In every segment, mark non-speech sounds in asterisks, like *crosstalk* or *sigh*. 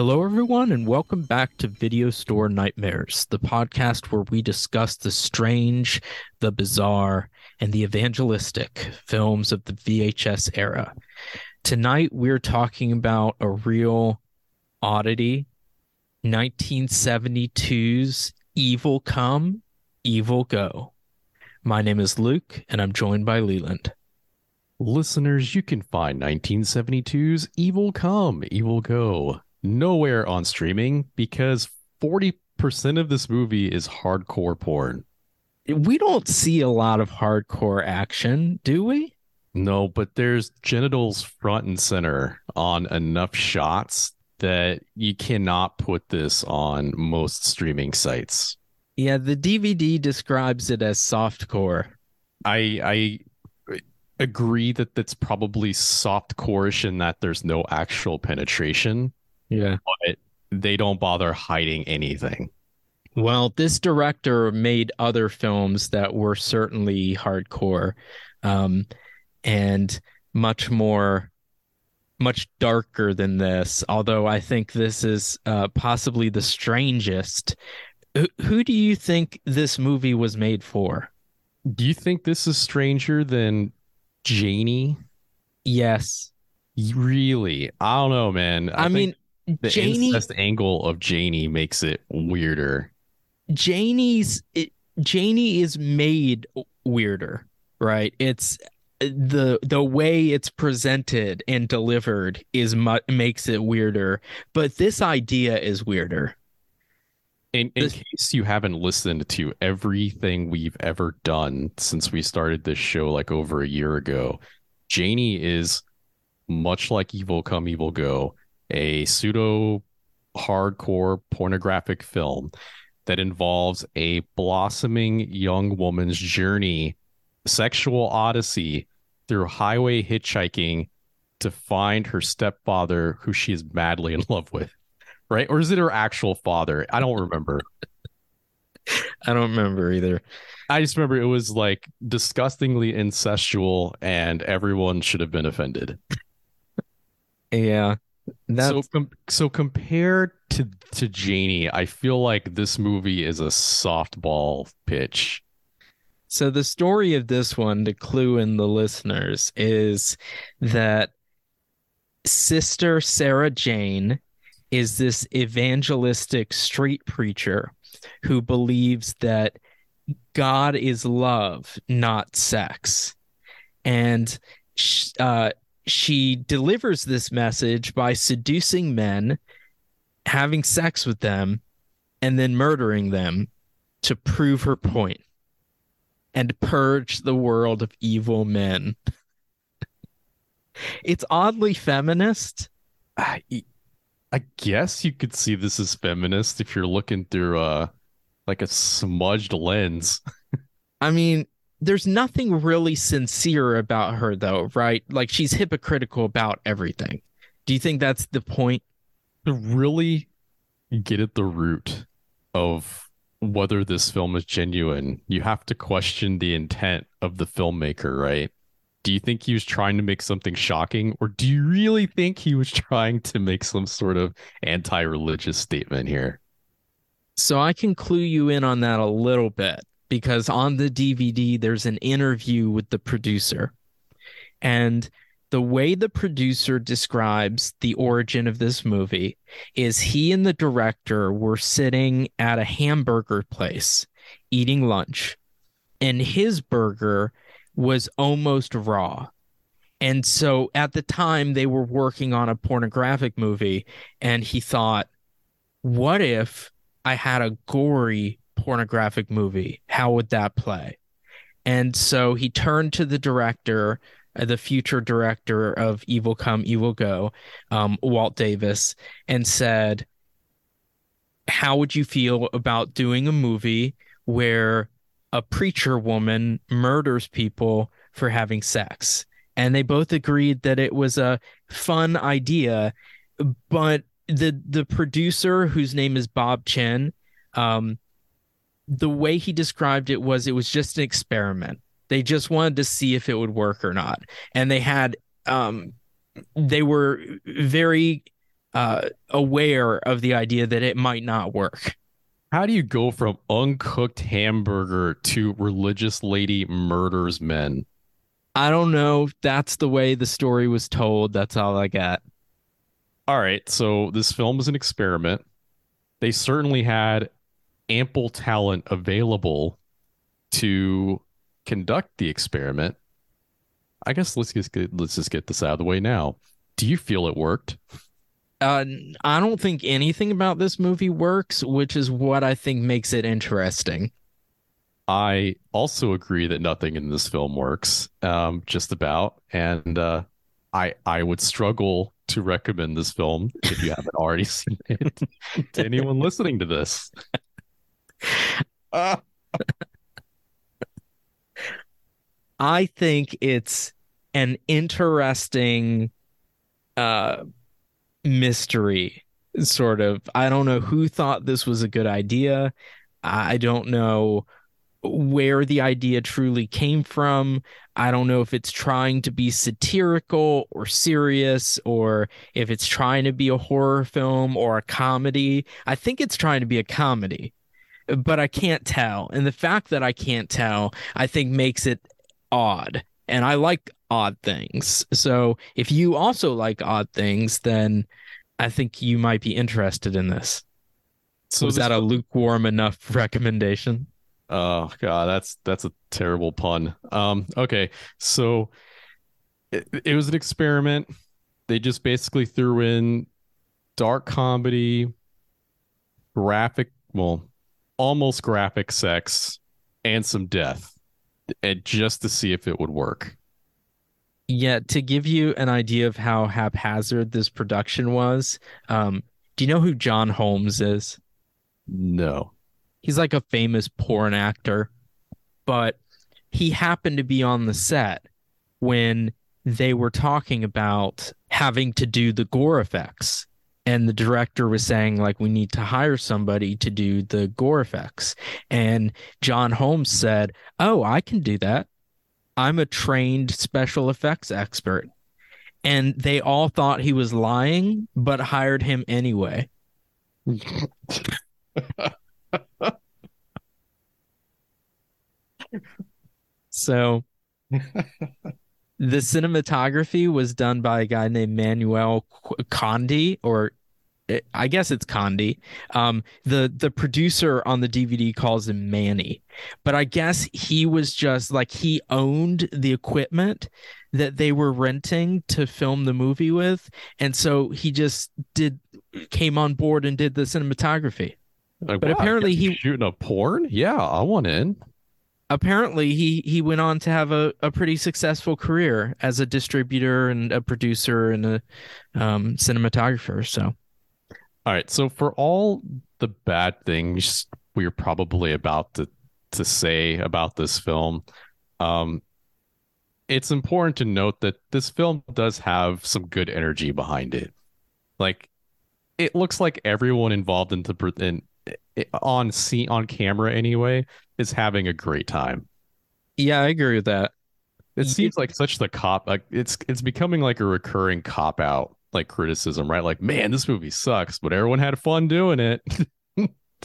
Hello, everyone, and welcome back to Video Store Nightmares, the podcast where we discuss the strange, the bizarre, and the evangelistic films of the VHS era. Tonight, we're talking about a real oddity 1972's Evil Come, Evil Go. My name is Luke, and I'm joined by Leland. Listeners, you can find 1972's Evil Come, Evil Go nowhere on streaming because 40% of this movie is hardcore porn. We don't see a lot of hardcore action, do we? No, but there's genitals front and center on enough shots that you cannot put this on most streaming sites. Yeah, the DVD describes it as softcore. I I agree that that's probably softcore-ish in that there's no actual penetration. Yeah. But they don't bother hiding anything. Well, this director made other films that were certainly hardcore um, and much more, much darker than this. Although I think this is uh, possibly the strangest. Who, who do you think this movie was made for? Do you think this is stranger than Janie? Yes. Really? I don't know, man. I, I mean, the Janie, incest angle of Janie makes it weirder. Janie's it, Janie is made weirder, right? It's the the way it's presented and delivered is mu- makes it weirder, but this idea is weirder. In, in this, case you haven't listened to everything we've ever done since we started this show like over a year ago, Janie is much like Evil Come Evil Go a pseudo hardcore pornographic film that involves a blossoming young woman's journey, sexual odyssey through highway hitchhiking to find her stepfather, who she is madly in love with. Right? Or is it her actual father? I don't remember. *laughs* I don't remember either. I just remember it was like disgustingly incestual and everyone should have been offended. *laughs* Yeah. That's... So, com- so compared to to Janie, I feel like this movie is a softball pitch. So the story of this one, to clue in the listeners, is that Sister Sarah Jane is this evangelistic street preacher who believes that God is love, not sex. And uh, she delivers this message by seducing men, having sex with them, and then murdering them to prove her point and purge the world of evil men. *laughs* it's oddly feminist. I, I guess you could see this as feminist if you're looking through a uh, like a smudged lens. *laughs* I mean, there's nothing really sincere about her though, right? Like she's hypocritical about everything. Do you think that's the point? To really get at the root of whether this film is genuine, you have to question the intent of the filmmaker, right? Do you think he was trying to make something shocking, or do you really think he was trying to make some sort of anti religious statement here? So I can clue you in on that a little bit because on the DVD, there's an interview with the producer. And the way the producer describes the origin of this movie is he and the director were sitting at a hamburger place eating lunch, and his burger was almost raw. And so at the time, they were working on a pornographic movie, and he thought, what if I had a gory pornographic movie. How would that play? And so he turned to the director, uh, the future director of Evil Come, Evil Go, um, Walt Davis, and said, How would you feel about doing a movie where a preacher woman murders people for having sex? And they both agreed that it was a fun idea, but the the producer, whose name is Bob Chinn, um, the way he described it was it was just an experiment. They just wanted to see if it would work or not. And they had um they were very uh, aware of the idea that it might not work. How do you go from uncooked hamburger to religious lady murders men? I don't know. That's the way the story was told. That's all I got. All right. So this film was an experiment. They certainly had ample talent available to conduct the experiment. I guess let's just get, let's just get this out of the way now. Do you feel it worked? Uh, I don't think anything about this movie works, which is what I think makes it interesting. I also agree that nothing in this film works, um, just about, and uh, I I would struggle to recommend this film if you haven't already seen it to anyone listening to this. *laughs* *laughs* I think it's an interesting uh, mystery, sort of. I don't know who thought this was a good idea. I don't know where the idea truly came from. I don't know if it's trying to be satirical or serious or if it's trying to be a horror film or a comedy. I think it's trying to be a comedy, but I can't tell. And the fact that I can't tell, I think makes it odd. And I like odd things. So if you also like odd things, then I think you might be interested in this. So was that a lukewarm enough *laughs* recommendation? Oh god, that's that's a terrible pun. Um, okay, so it, it was an experiment. They just basically threw in dark comedy, graphic, well, almost graphic sex, and some death, and just to see if it would work. Yeah, to give you an idea of how haphazard this production was, um, do you know who John Holmes is? No he's like a famous porn actor, but he happened to be on the set when they were talking about having to do the gore effects. And the director was saying, like, we need to hire somebody to do the gore effects. And John Holmes said, Oh, I can do that. I'm a trained special effects expert. And they all thought he was lying, but hired him anyway. *laughs* so the cinematography was done by a guy named Manuel Condi, or I guess it's Condi. Um, the the producer on the DVD calls him Manny, but I guess he was just like he owned the equipment that they were renting to film the movie with, and so he just did came on board and did the cinematography. Like, but wow, apparently he shooting a porn. Yeah, I want in. Apparently he he went on to have a, a pretty successful career as a distributor and a producer and a um, cinematographer. So, all right. So for all the bad things we're probably about to to say about this film, um, it's important to note that this film does have some good energy behind it. Like, it looks like everyone involved in the in on scene on camera anyway is having a great time. Yeah, I agree with that. It seems like such the cop like it's it's becoming like a recurring cop out like criticism, right? Like, man, this movie sucks, but everyone had fun doing it.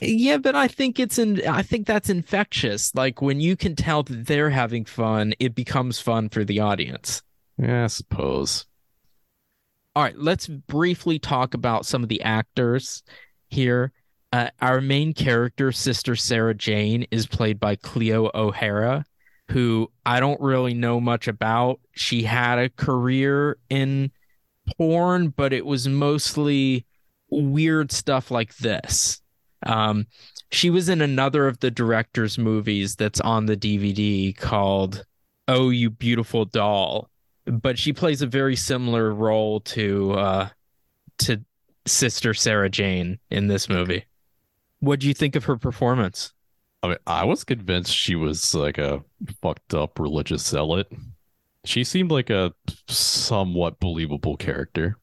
yeah, but I think it's in I think that's infectious. Like when you can tell that they're having fun, it becomes fun for the audience. Yeah, I suppose. All right, let's briefly talk about some of the actors here. Uh, our main character, Sister Sarah Jane, is played by Cleo O'Hara, who I don't really know much about. She had a career in porn, but it was mostly weird stuff like this. Um, she was in another of the director's movies that's on the DVD called "Oh, You Beautiful Doll," but she plays a very similar role to uh, to Sister Sarah Jane in this movie. What do you think of her performance? I mean, I was convinced she was like a fucked up religious zealot. She seemed like a somewhat believable character.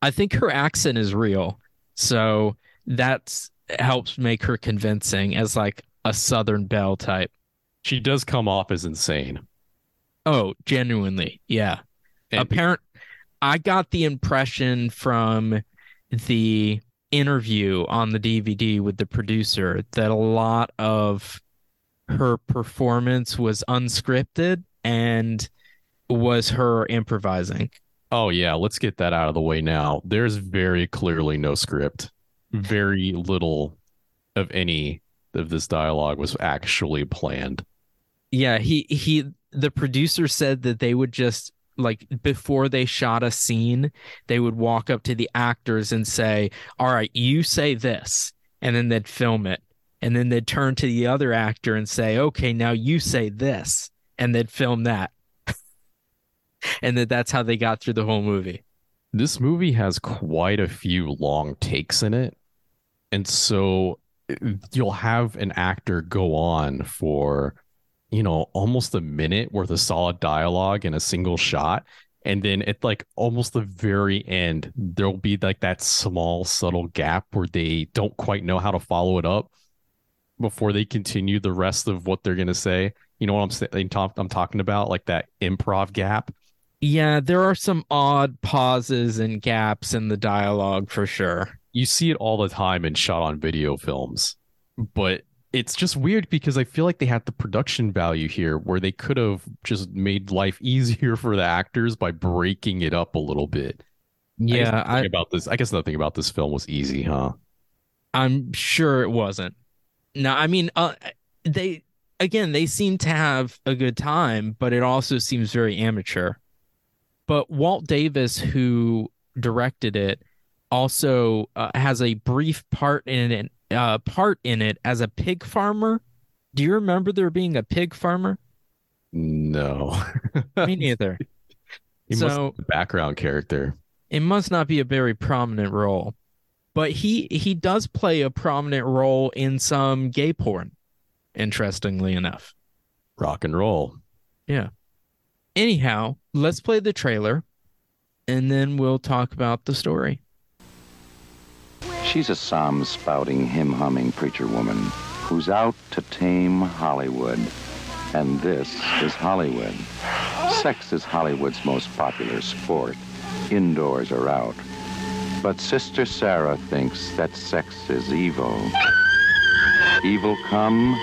I think her accent is real. So that helps make her convincing as like a Southern Belle type. She does come off as insane. Oh, genuinely. Yeah. And- Apparent I got the impression from the interview on the DVD with the producer that a lot of her performance was unscripted and was her improvising. Oh yeah, let's get that out of the way now. There's very clearly no script. Very little of any of this dialogue was actually planned. Yeah, he he the producer said that they would just like before they shot a scene, they would walk up to the actors and say, "All right, you say this." And then they'd film it. And then they'd turn to the other actor and say, "Okay, now you say this." And they'd film that. *laughs* and that that's how they got through the whole movie. This movie has quite a few long takes in it. And so you'll have an actor go on for you know almost a minute worth of solid dialogue in a single shot and then at like almost the very end there'll be like that small subtle gap where they don't quite know how to follow it up before they continue the rest of what they're going to say you know what i'm saying i'm talking about like that improv gap yeah there are some odd pauses and gaps in the dialogue for sure you see it all the time in shot on video films, but it's just weird because I feel like they had the production value here where they could have just made life *laughs* easier for the actors by breaking it up a little bit. Yeah, I, I about this. I guess nothing about this film was easy, huh? I'm sure it wasn't. No, I mean, uh, they again they seem to have a good time, but it also seems very amateur. But Walt Davis, who directed it, also uh, has a brief part in it uh, part in it as a pig farmer. Do you remember there being a pig farmer? No, *laughs* me neither. *laughs* He so background character. It must not be a very prominent role, but he he does play a prominent role in some gay porn. Interestingly enough, rock and roll. Yeah. Anyhow, let's play the trailer, and then we'll talk about the story. She's a psalm spouting, hymn humming preacher woman who's out to tame Hollywood. And this is Hollywood. Sex is Hollywood's most popular sport, indoors or out. But Sister Sarah thinks that sex is evil. Evil come,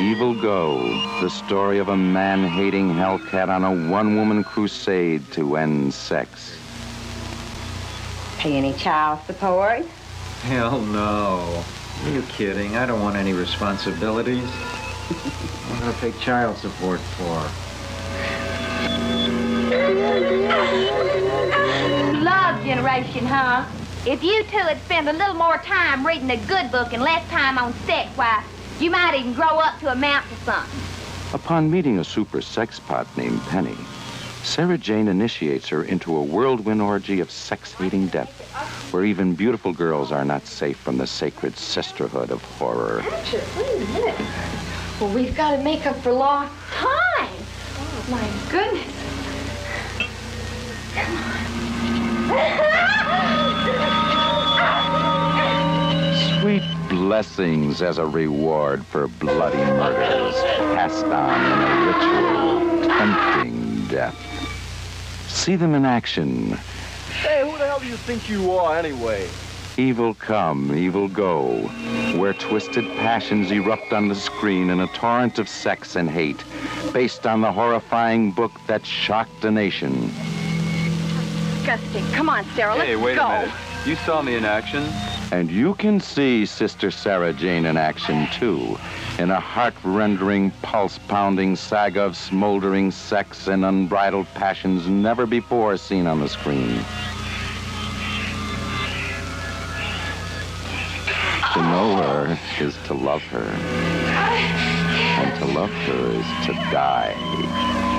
evil go. The story of a man-hating hellcat on a one-woman crusade to end sex. Pay any child support? Hell no. Are you kidding? I don't want any responsibilities. I'm gonna pay child support for? Love generation, huh? If you two had spent a little more time reading a good book and less time on sex, why, you might even grow up to amount to something. Upon meeting a super sexpot named Penny, Sarah Jane initiates her into a whirlwind orgy of sex-hating depth, where even beautiful girls are not safe from the sacred sisterhood of horror. Patrick, wait a minute. Well, we've got to make up for lost time. Oh, my goodness. Come on. Sweet blessings as a reward for bloody murders passed on in a ritual tempting death. See them in action. Hey, who the hell do you think you are, anyway? Evil come, evil go, where twisted passions erupt on the screen in a torrent of sex and hate, based on the horrifying book that shocked a nation. Disgusting. Come on, Sarah, let's Hey, wait go. a minute. You saw me in action? And you can see Sister Sarah Jane in action, too, in a heart-rendering, pulse-pounding saga of smoldering sex and unbridled passions never before seen on the screen. To know her is to love her. And to love her is to die.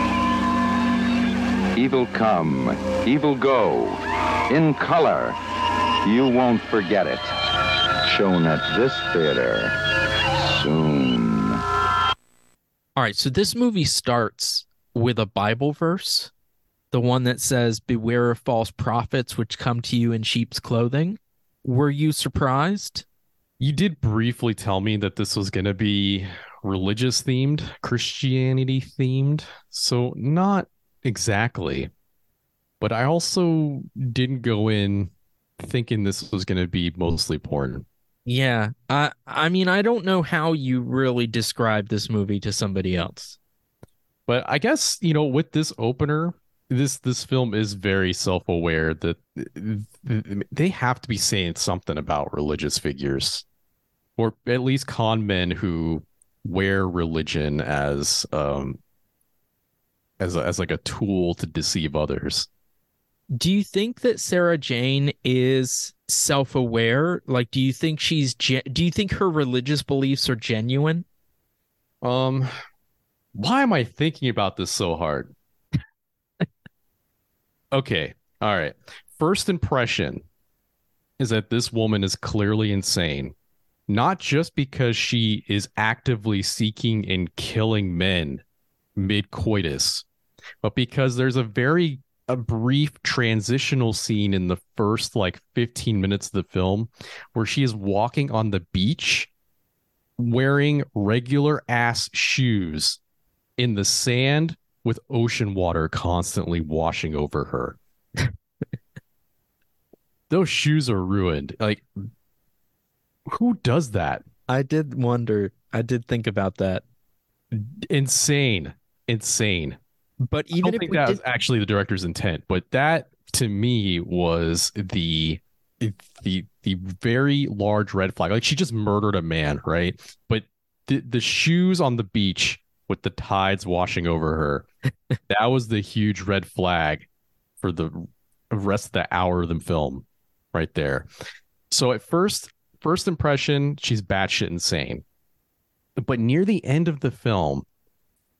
Evil come, evil go, in color. You won't forget it. Shown at this theater soon. All right, so this movie starts with a Bible verse, the one that says, Beware of false prophets which come to you in sheep's clothing. Were you surprised? You did briefly tell me that this was going to be religious themed, Christianity themed. So, not exactly. But I also didn't go in thinking this was going to be mostly porn. Yeah. I I mean, I don't know how you really describe this movie to somebody else. But I guess, you know, with this opener, this this film is very self-aware that they have to be saying something about religious figures or at least con men who wear religion as um as a, as like a tool to deceive others. Do you think that Sarah Jane is self-aware? Like do you think she's ge- do you think her religious beliefs are genuine? Um why am I thinking about this so hard? *laughs* okay. All right. First impression is that this woman is clearly insane, not just because she is actively seeking and killing men mid coitus, but because there's a very a brief transitional scene in the first like 15 minutes of the film where she is walking on the beach wearing regular ass shoes in the sand with ocean water constantly washing over her. *laughs* Those shoes are ruined. Like, who does that? I did wonder. I did think about that. Insane, insane. But even I don't if think that did, was actually the director's intent, but that to me was the the the very large red flag. Like she just murdered a man, right? But the the shoes on the beach with the tides washing over her, *laughs* that was the huge red flag for the rest of the hour of the film, right there. So at first, first impression, she's batshit insane. But near the end of the film,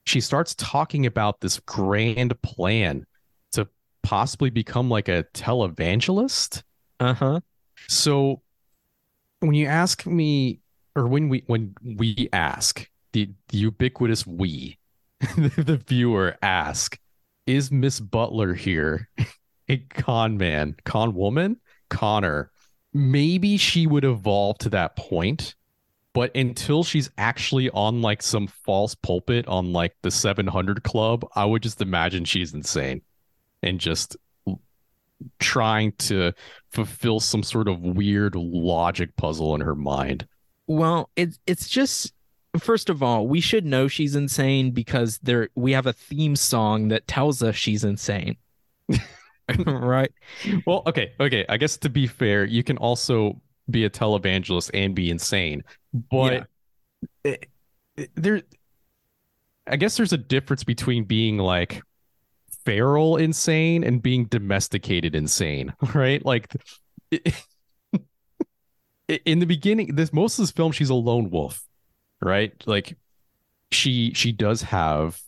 she starts talking about this grand plan to possibly become like a televangelist. uh-huh. So when you ask me, or when we when we ask the, the ubiquitous we, *laughs* the viewer ask, is Miss Butler here *laughs* a con man, con woman, Connor? Maybe she would evolve to that point, but until she's actually on like some false pulpit on like the 700 club, I would just imagine she's insane and just trying to fulfill some sort of weird logic puzzle in her mind. Well, it's it's just first of all, we should know she's insane because there we have a theme song that tells us she's insane. *laughs* *laughs* right? Well, okay, okay. I guess to be fair, you can also be a televangelist and be insane, but it- it- there, I guess there's a difference between being like feral insane and being domesticated insane, *laughs* right? Like *laughs* it- in the beginning, this most of this film, she's a lone wolf, right? Like she she does have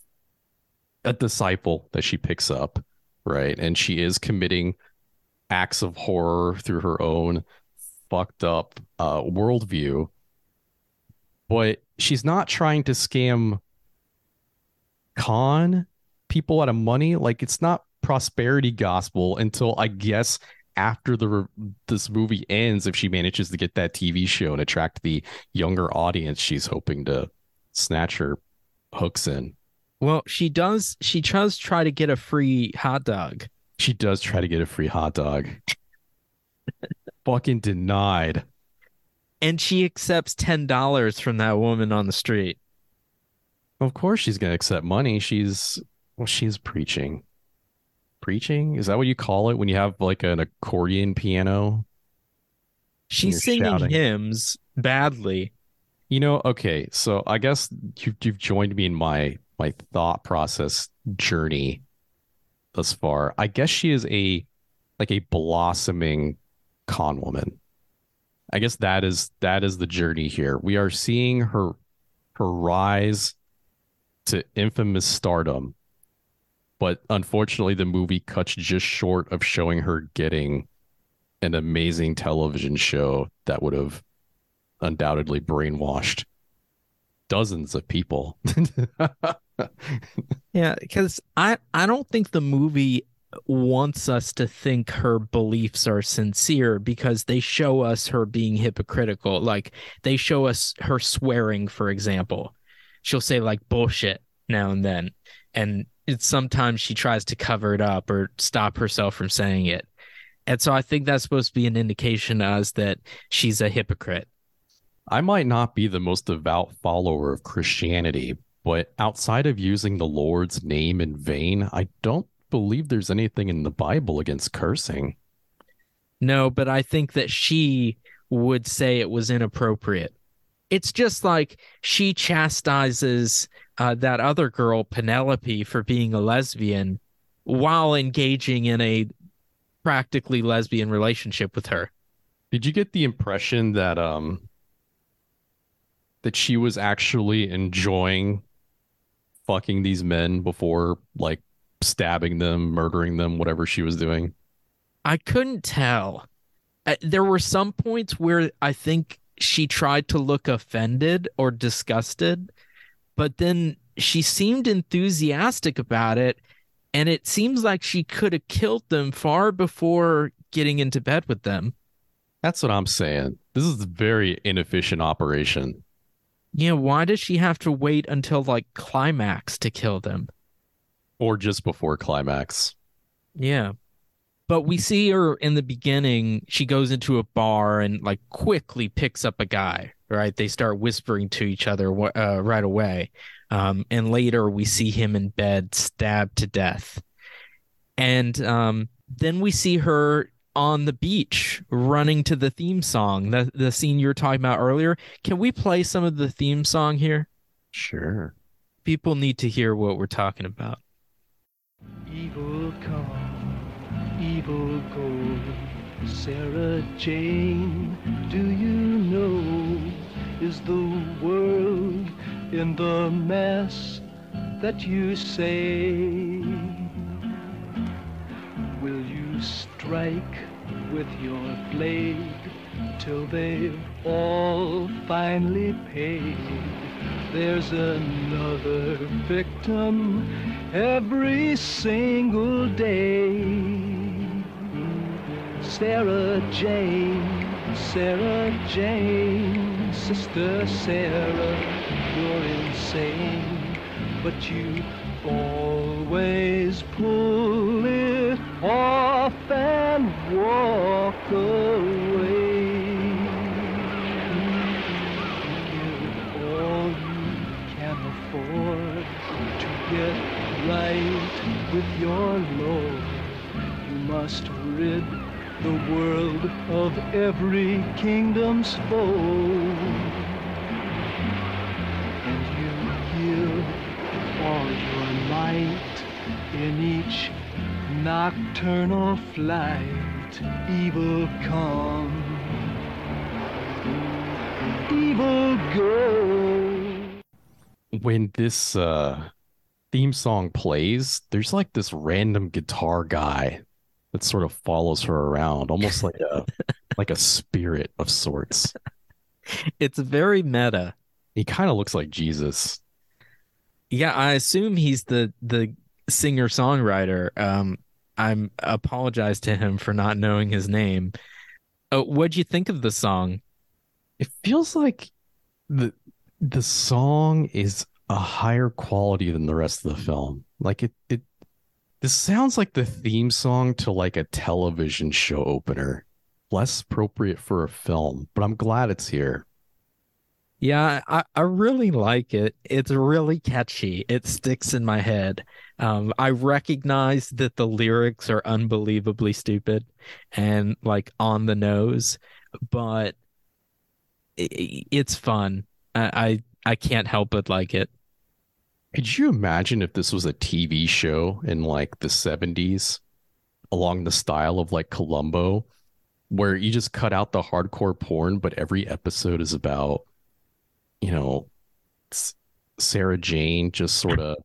a disciple that she picks up, right? And she is committing acts of horror through her own fucked up uh, worldview. But she's not trying to scam con people out of money. Like it's not prosperity gospel until I guess after the re- this movie ends, if she manages to get that TV show and attract the younger audience she's hoping to snatch her hooks in. Well, she does she does try to get a free hot dog. She does try to get a free hot dog. *laughs* Fucking denied. And she accepts ten dollars from that woman on the street. Of course she's gonna accept money. She's well, she's preaching. Preaching? Is that what you call it when you have like an accordion piano? She's singing shouting. hymns badly. You know, okay, so I guess you you've joined me in my my thought process journey thus far. I guess she is a like a blossoming con woman. I guess that is that is the journey here. We are seeing her her rise to infamous stardom. But unfortunately the movie cuts just short of showing her getting an amazing television show that would have undoubtedly brainwashed dozens of people. *laughs* Yeah, because I I don't think the movie wants us to think her beliefs are sincere because they show us her being hypocritical. Like they show us her swearing, for example. She'll say like bullshit now and then, and it's sometimes she tries to cover it up or stop herself from saying it. And so I think that's supposed to be an indication to us that she's a hypocrite. I might not be the most devout follower of Christianity, but outside of using the Lord's name in vain, I don't believe there's anything in the Bible against cursing. No, but I think that she would say it was inappropriate. It's just like she chastises uh, that other girl, Penelope, for being a lesbian while engaging in a practically lesbian relationship with her. Did you get the impression that um that she was actually enjoying fucking these men before like stabbing them, murdering them, whatever she was doing? I couldn't tell. Uh, there were some points where I think she tried to look offended or disgusted, but then she seemed enthusiastic about it. And it seems like she could have killed them far before getting into bed with them. That's what I'm saying. This is a very inefficient operation. Yeah, why does she have to wait until like climax to kill them? Or just before climax. Yeah. But we see her in the beginning, she goes into a bar and like quickly picks up a guy, right? They start whispering to each other uh, right away. Um, and later we see him in bed, stabbed to death. And um, then we see her on the beach running to the theme song, the, the scene you were talking about earlier. Can we play some of the theme song here? Sure. People need to hear what we're talking about. Evil come, evil go. Sarah Jane, do you know? Is the world in the mess that you say? Will you strike with your blade till they've all finally paid? There's another victim every single day. Sarah Jane, Sarah Jane, Sister Sarah, you're insane, but you always pull it off and walk away. Give all you can afford to get right with your Lord. You must rid the world of every kingdom's foe. And you give all your might in each nocturnal flight. Evil come, evil go. When this uh theme song plays, there's like this random guitar guy that sort of follows her around, almost like a *laughs* like a spirit of sorts. It's very meta. He kind of looks like Jesus. Yeah, I assume he's the the singer songwriter. Um, I'm apologize to him for not knowing his name. Uh, what'd you think of the song? It feels like the the song is a higher quality than the rest of the film. Like it it this sounds like the theme song to like a television show opener. Less appropriate for a film, but I'm glad it's here. Yeah, I, I really like it. It's really catchy. It sticks in my head. Um, I recognize that the lyrics are unbelievably stupid and like on the nose, but it, it's fun. I, I I can't help but like it. Could you imagine if this was a TV show in like the 70s along the style of like Columbo, where you just cut out the hardcore porn, but every episode is about, you know, Sarah Jane just sort of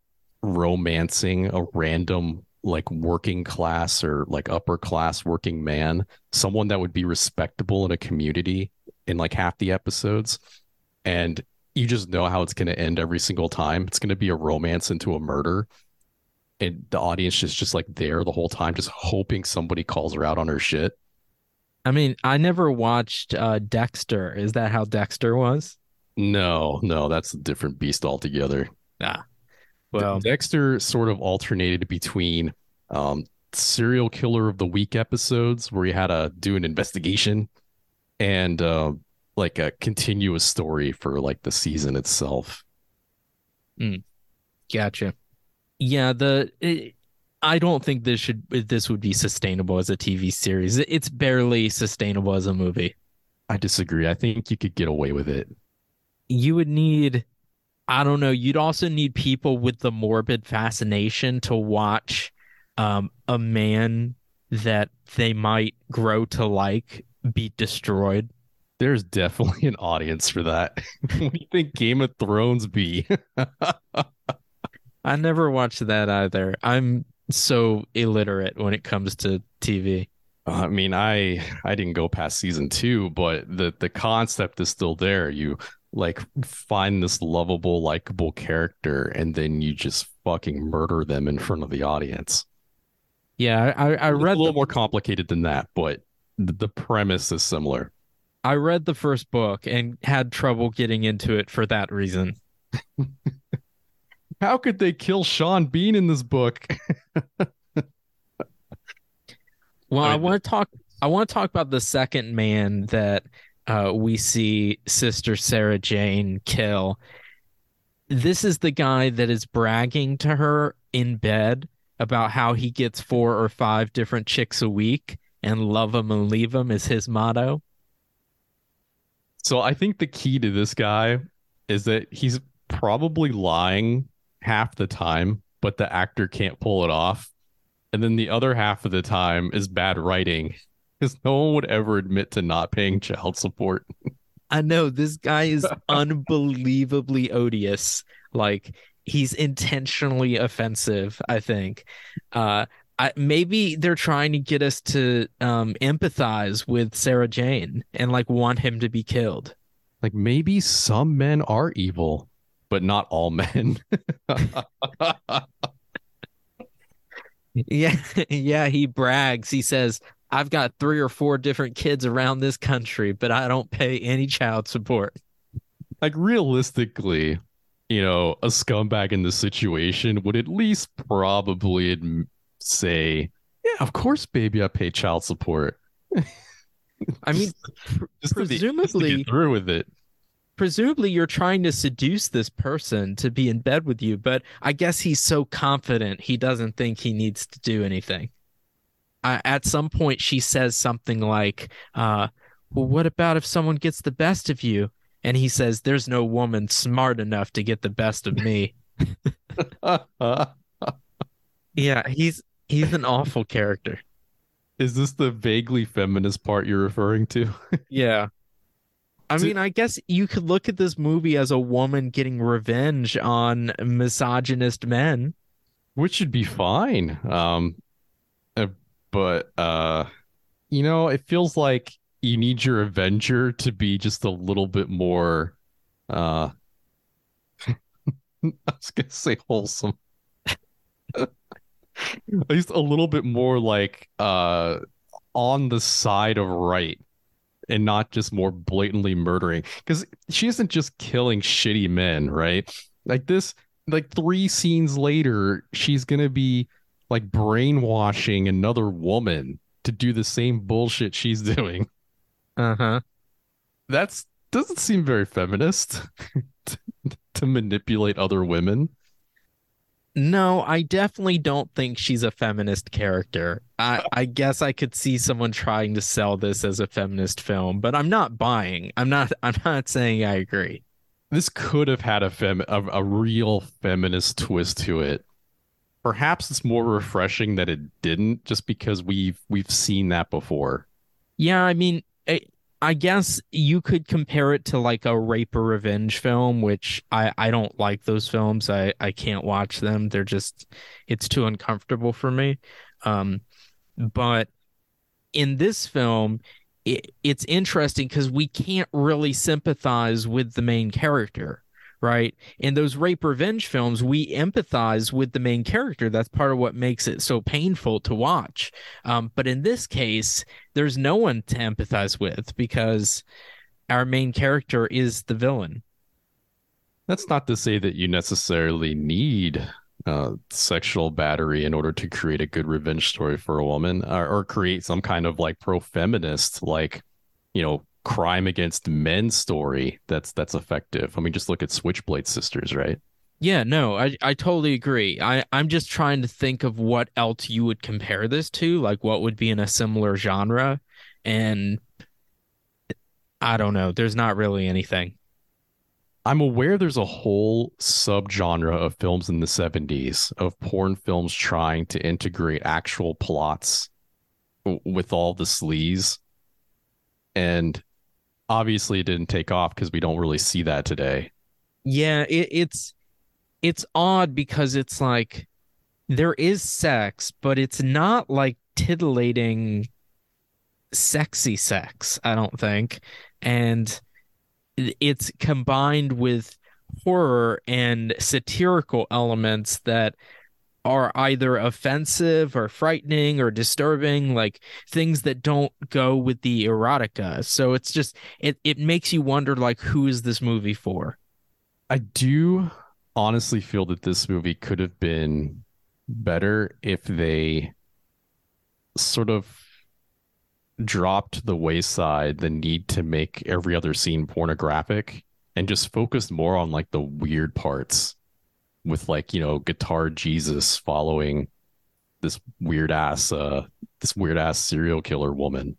romancing a random like working class or like upper class working man, someone that would be respectable in a community in like half the episodes. And you just know how it's going to end every single time. It's going to be a romance into a murder. And the audience is just like there the whole time, just hoping somebody calls her out on her shit. I mean, I never watched uh, Dexter. Is that how Dexter was? No, no, that's a different beast altogether. Ah, well, Dexter sort of alternated between um, serial killer of the week episodes where he had to do an investigation and uh, like a continuous story for like the season itself. Gotcha. Yeah, the it, I don't think this should this would be sustainable as a TV series. It's barely sustainable as a movie. I disagree. I think you could get away with it. You would need I don't know, you'd also need people with the morbid fascination to watch um a man that they might grow to like be destroyed. There's definitely an audience for that. *laughs* what do you think Game of Thrones be? *laughs* I never watched that either. I'm so illiterate when it comes to TV. Uh, I mean, I I didn't go past season two, but the the concept is still there. You like find this lovable, likable character, and then you just fucking murder them in front of the audience. Yeah, I, I It's read a little the, more complicated than that, but the, the premise is similar. I read the first book and had trouble getting into it for that reason. *laughs* How could they kill Sean Bean in this book? *laughs* Well, I I want to talk. I want to talk about the second man that uh, we see Sister Sarah Jane kill. This is the guy that is bragging to her in bed about how he gets four or five different chicks a week and love them and leave them is his motto. So I think the key to this guy is that he's probably lying half the time, but the actor can't pull it off. And then the other half of the time is bad writing because no one would ever admit to not paying child support. *laughs* I know this guy is *laughs* unbelievably odious. Like he's intentionally offensive, I think. Uh I, maybe they're trying to get us to um empathize with Sarah Jane and like want him to be killed. Like maybe some men are evil, but not all men. *laughs* Yeah, yeah, he brags. He says, "I've got three or four different kids around this country, but I don't pay any child support." like realistically, you know, a scumbag in this situation would at least probably say, "Yeah, of course, baby, I pay child support." *laughs* I mean, the- just presumably through with it. presumably you're trying to seduce this person to be in bed with you, but I guess he's so confident he doesn't think he needs to do anything. Uh, at some point, she says something like, uh, "Well, what about if someone gets the best of you?" And he says, "There's no woman smart enough to get the best of me." *laughs* *laughs* yeah, he's he's an awful character. Is this the vaguely feminist part you're referring to? *laughs* Yeah. I mean, I guess you could look at this movie as a woman getting revenge on misogynist men. Which should be fine. Um, uh, but uh, you know, it feels like you need your Avenger to be just a little bit more. Uh, *laughs* I was gonna say wholesome. *laughs* At least a little bit more like uh on the side of right and not just more blatantly murdering. Because she isn't just killing shitty men right? Like this like three scenes later she's gonna be like brainwashing another woman to do the same bullshit she's *laughs* doing. Uh huh. that's doesn't seem very feminist *laughs* to manipulate other women No, I definitely don't think she's a feminist character. I, *laughs* I guess I could see someone trying to sell this as a feminist film, but I'm not buying. I'm not. *laughs* I'm not saying I agree. this could have had a fem a, a real feminist twist to it. Perhaps it's more refreshing that it didn't, just because we've we've seen that before. Yeah, I mean, I, guess you could compare it to like a rape or revenge film, which I I don't like those films. I I can't watch them. They're just it's too uncomfortable for me. Um, but in this film, it, it's interesting because we can't really sympathize with the main character. Right. In those rape revenge films, we empathize with the main character. That's part of what makes it so painful to watch. Um, but in this case, there's no one to empathize with because our main character is the villain. That's not to say that you necessarily need uh, sexual battery in order to create a good revenge story for a woman or, or create some kind of like pro feminist, like, you know, crime against men story that's that's effective. I mean, just look at Switchblade Sisters, right? Yeah, no, I, I totally agree. I, I'm just trying to think of what else you would compare this to, like what would be in a similar genre. And I don't know. There's not really anything. I'm aware there's a whole subgenre of films in the 70s of porn films trying to integrate actual plots with all the sleaze. And obviously it didn't take off because we don't really see that today. Yeah, it, it's it's odd because it's like there is sex, but it's not like titillating sexy sex, I don't think. And it's combined with horror and satirical elements that are either offensive or frightening or disturbing like things that don't go with the erotica. So it's just it, it makes you wonder like who is this movie for? I do honestly feel that this movie could have been better if they sort of dropped the wayside the need to make every other scene pornographic and just focused more on like the weird parts with like, you know, guitar Jesus following this weird ass uh this weird ass serial killer woman.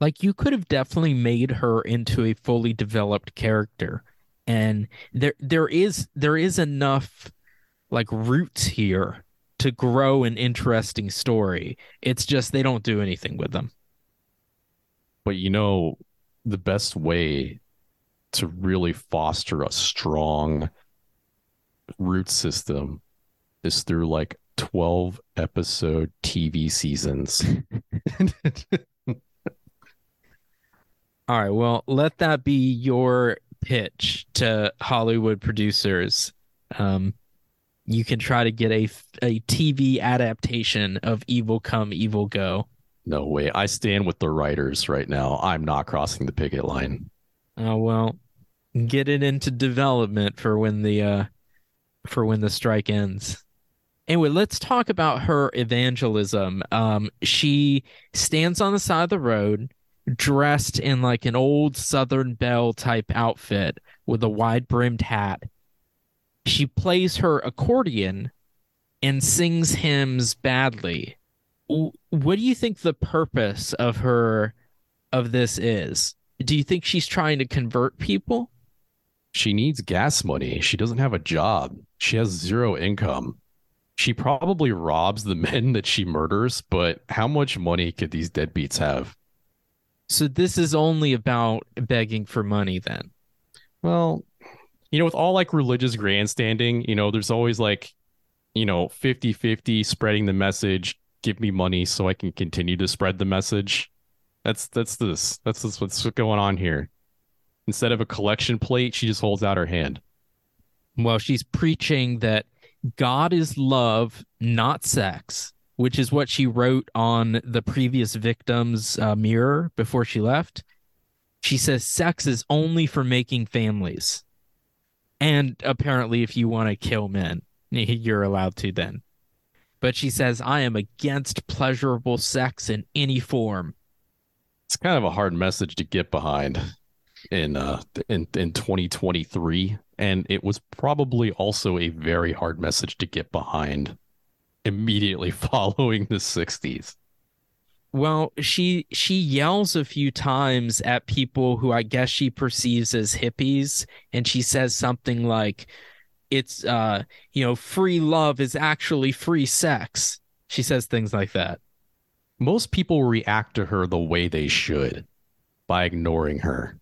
Like you could have definitely made her into a fully developed character. And there there is there is enough like roots here to grow an interesting story. It's just they don't do anything with them. But you know, the best way to really foster a strong root system is through like 12 episode TV seasons. *laughs* All right, well, let that be your pitch to Hollywood producers. Um, you can try to get a a TV adaptation of Evil Come Evil Go. No way. I stand with the writers right now. I'm not crossing the picket line. Oh well, get it into development for when the uh for when the strike ends. Anyway, let's talk about her evangelism. Um, she stands on the side of the road, dressed in like an old Southern Belle type outfit with a wide brimmed hat. She plays her accordion and sings hymns badly what do you think the purpose of her of this is? Do you think she's trying to convert people? She needs gas money. She doesn't have a job. She has zero income. She probably robs the *laughs* men that she murders, but how much money could these deadbeats have? So this is only about begging for money then. Well, you know, with all like religious grandstanding, you know, there's always like, you know, 50-50 spreading the message, give me money so I can continue to spread the message. That's that's this. That's this, what's going on here. Instead of a collection plate, she just holds out her hand. Well, she's preaching that God is love, not sex, which is what she wrote on the previous victim's uh, mirror before she left. She says sex is only for making families. And apparently, if you want to kill men, you're allowed to then but she says, I am against pleasurable sex in any form. It's kind of a hard message to get behind in uh in, in 2023. And it was probably also a very hard message to get behind immediately *laughs* following the 60s. Well, she she yells a few times at people who I guess she perceives as hippies, and she says something like, it's uh you know free love is actually free sex she says things like that most people react to her the way they should by ignoring her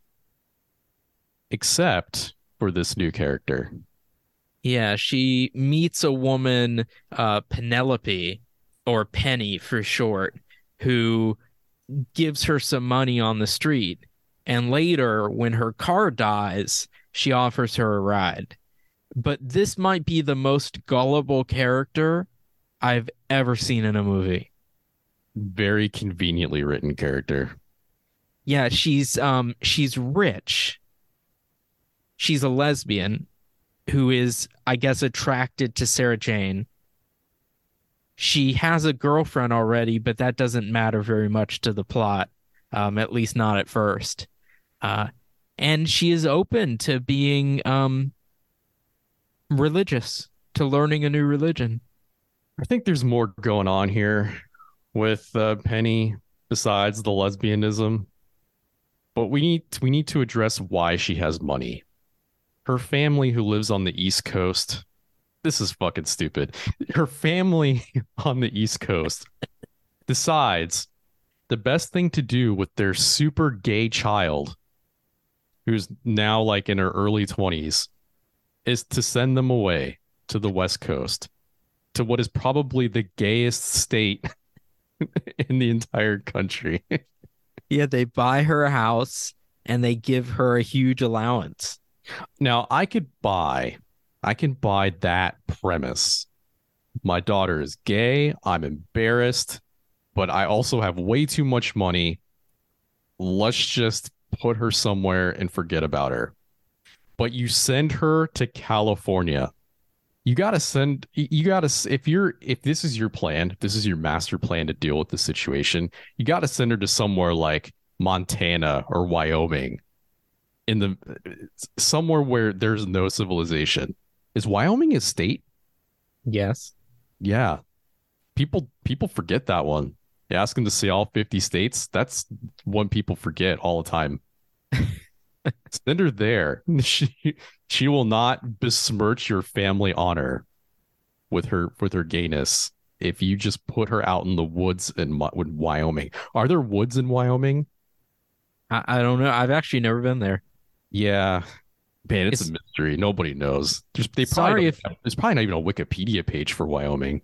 except for this new character yeah she meets a woman uh penelope or penny for short who gives her some money on the street and later when her car dies she offers her a ride but this might be the most gullible character I've ever seen in a movie. Very conveniently written character. Yeah, she's um she's rich. She's a lesbian who is I guess attracted to Sarah Jane she has a girlfriend already, but that doesn't matter very much to the plot, um, at least not at first. Uh, and she is open to being um, religious, to learning a new religion. I think there's more going on here with uh, Penny besides the lesbianism. But we need we need to address why she has money. Her family who lives on the East Coast. This is fucking stupid. Her family *laughs* on the East Coast decides the best thing to do with their super gay child who's now like in her early 20s is to send them away to the West Coast to what is probably the gayest state *laughs* in the entire country. *laughs* Yeah, they buy her a house and they give her a huge allowance. Now, I could buy, I can buy that premise. My daughter is gay. I'm embarrassed, but I also have way too much money. Let's just put her somewhere and forget about her. But you send her to California. You got to send, you got to, if you're, if this is your plan, if this is your master plan to deal with the situation, you got to send her to somewhere like Montana or Wyoming in the, somewhere where there's no civilization. Is Wyoming a state? Yes. Yeah. People, people forget that one. You ask them to see all 50 states. That's one people forget all the time. *laughs* Send her there. *laughs* She she will not besmirch your family honor with her with her gayness if you just put her out in the woods in, in Wyoming. Are there woods in Wyoming? I, I don't know. I've actually never been there. Yeah. Man, it's, it's a mystery. Nobody knows. There's, they probably if, there's probably not even a Wikipedia page for Wyoming.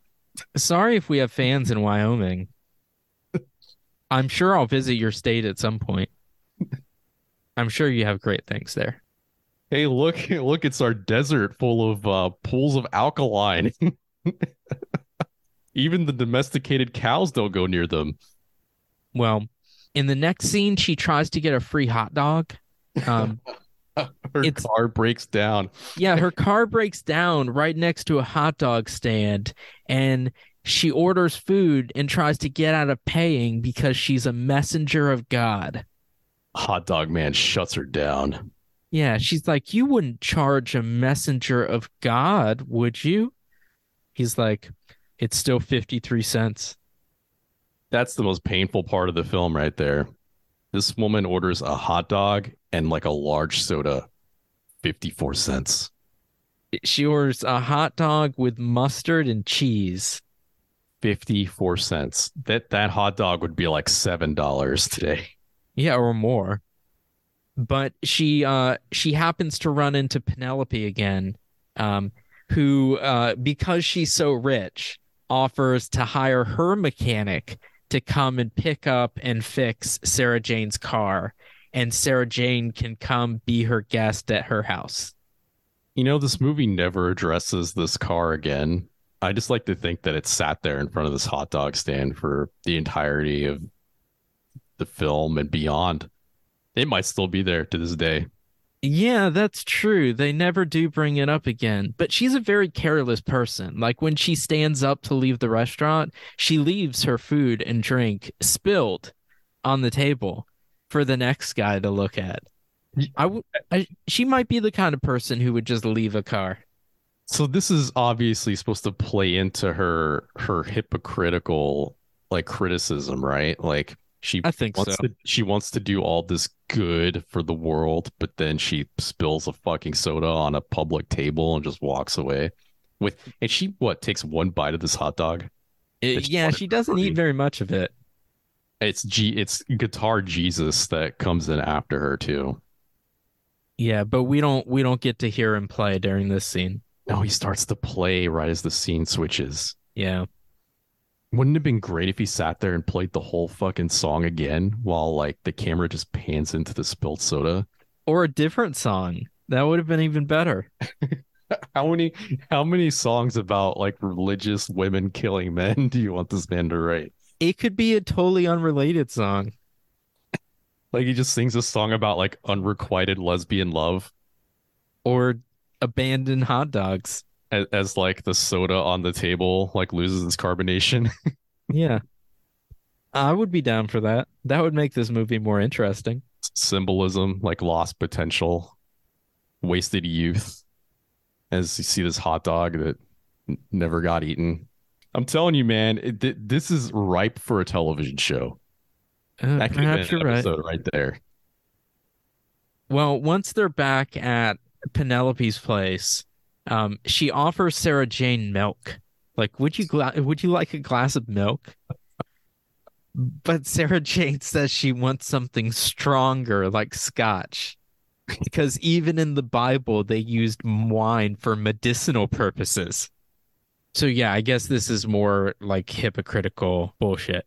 Sorry if we have fans in Wyoming. I'm sure I'll visit your state at some point. I'm sure you have great things there. Hey, look, *laughs* look, it's our desert full of uh, pools of alkaline. *laughs* Even the domesticated cows don't go near them. Well, in the next scene, she tries to get a free hot dog. Um, *laughs* *laughs* her car breaks down. yeah, her car breaks down right next to a hot dog stand, and she orders food and tries to get out of paying because she's a messenger of God. Hot dog man shuts her down. Yeah, she's like, You wouldn't charge a messenger of God, would you? He's like, It's still 53 cents. That's the most painful part of the film right there. This woman orders a hot dog and like a large soda, 54 cents. She orders a hot dog with mustard and cheese. 54 cents. That that hot dog would be like $7 today. Yeah, or more. But she uh she happens to run into Penelope again, um, who uh because she's so rich, offers to hire her mechanic to come and pick up and fix Sarah Jane's car, and Sarah Jane can come be her guest at her house. You know, this movie never addresses this car again. I just like to think that it sat there in front of this hot dog stand for the entirety of the film and beyond. It might still be there to this day. Yeah, that's true. They never do bring it up again. But she's a very careless person. Like when she stands up to leave the restaurant, she leaves her food and drink spilled on the table for the next guy to look at. I would she might be the kind of person who would just leave a car. So this is obviously supposed to play into her her hypocritical like criticism, right? Like she I think wants so. to she wants to do all this good for the world, but then she spills a fucking soda on a public table and just walks away. With and she what takes one bite of this hot dog? Uh, it, yeah, she doesn't eat very much of it. It's G it's guitar Jesus that comes in after her too. Yeah, but we don't we don't get to hear him play during this scene. No, he starts to play right as the scene switches. Yeah. Wouldn't it have been great if he sat there and played the whole fucking song again while like the camera just pans into the spilled soda? Or a different song. That would have been even better. *laughs* how many how many songs about like religious women killing men do you want this man to write? It could be a totally unrelated song. Like he just sings a song about like unrequited lesbian love. Or abandoned hot dogs. as, as like the soda on the table like loses its carbonation. *laughs* Yeah. I would be down for that. That would make this movie more interesting. Symbolism, like lost potential, wasted youth. As you see this hot dog that never got eaten. I'm telling you, man, it, th- this is ripe for a television show. Uh, That could perhaps you're an right. episode right there. Well, once they're back at Penelope's place, um, she offers Sarah Jane milk. Like, would you gla- would you like a glass of milk? But Sarah Jane says she wants something stronger, like scotch, because even in the Bible they used wine for medicinal purposes. So yeah, I guess this is more like hypocritical bullshit.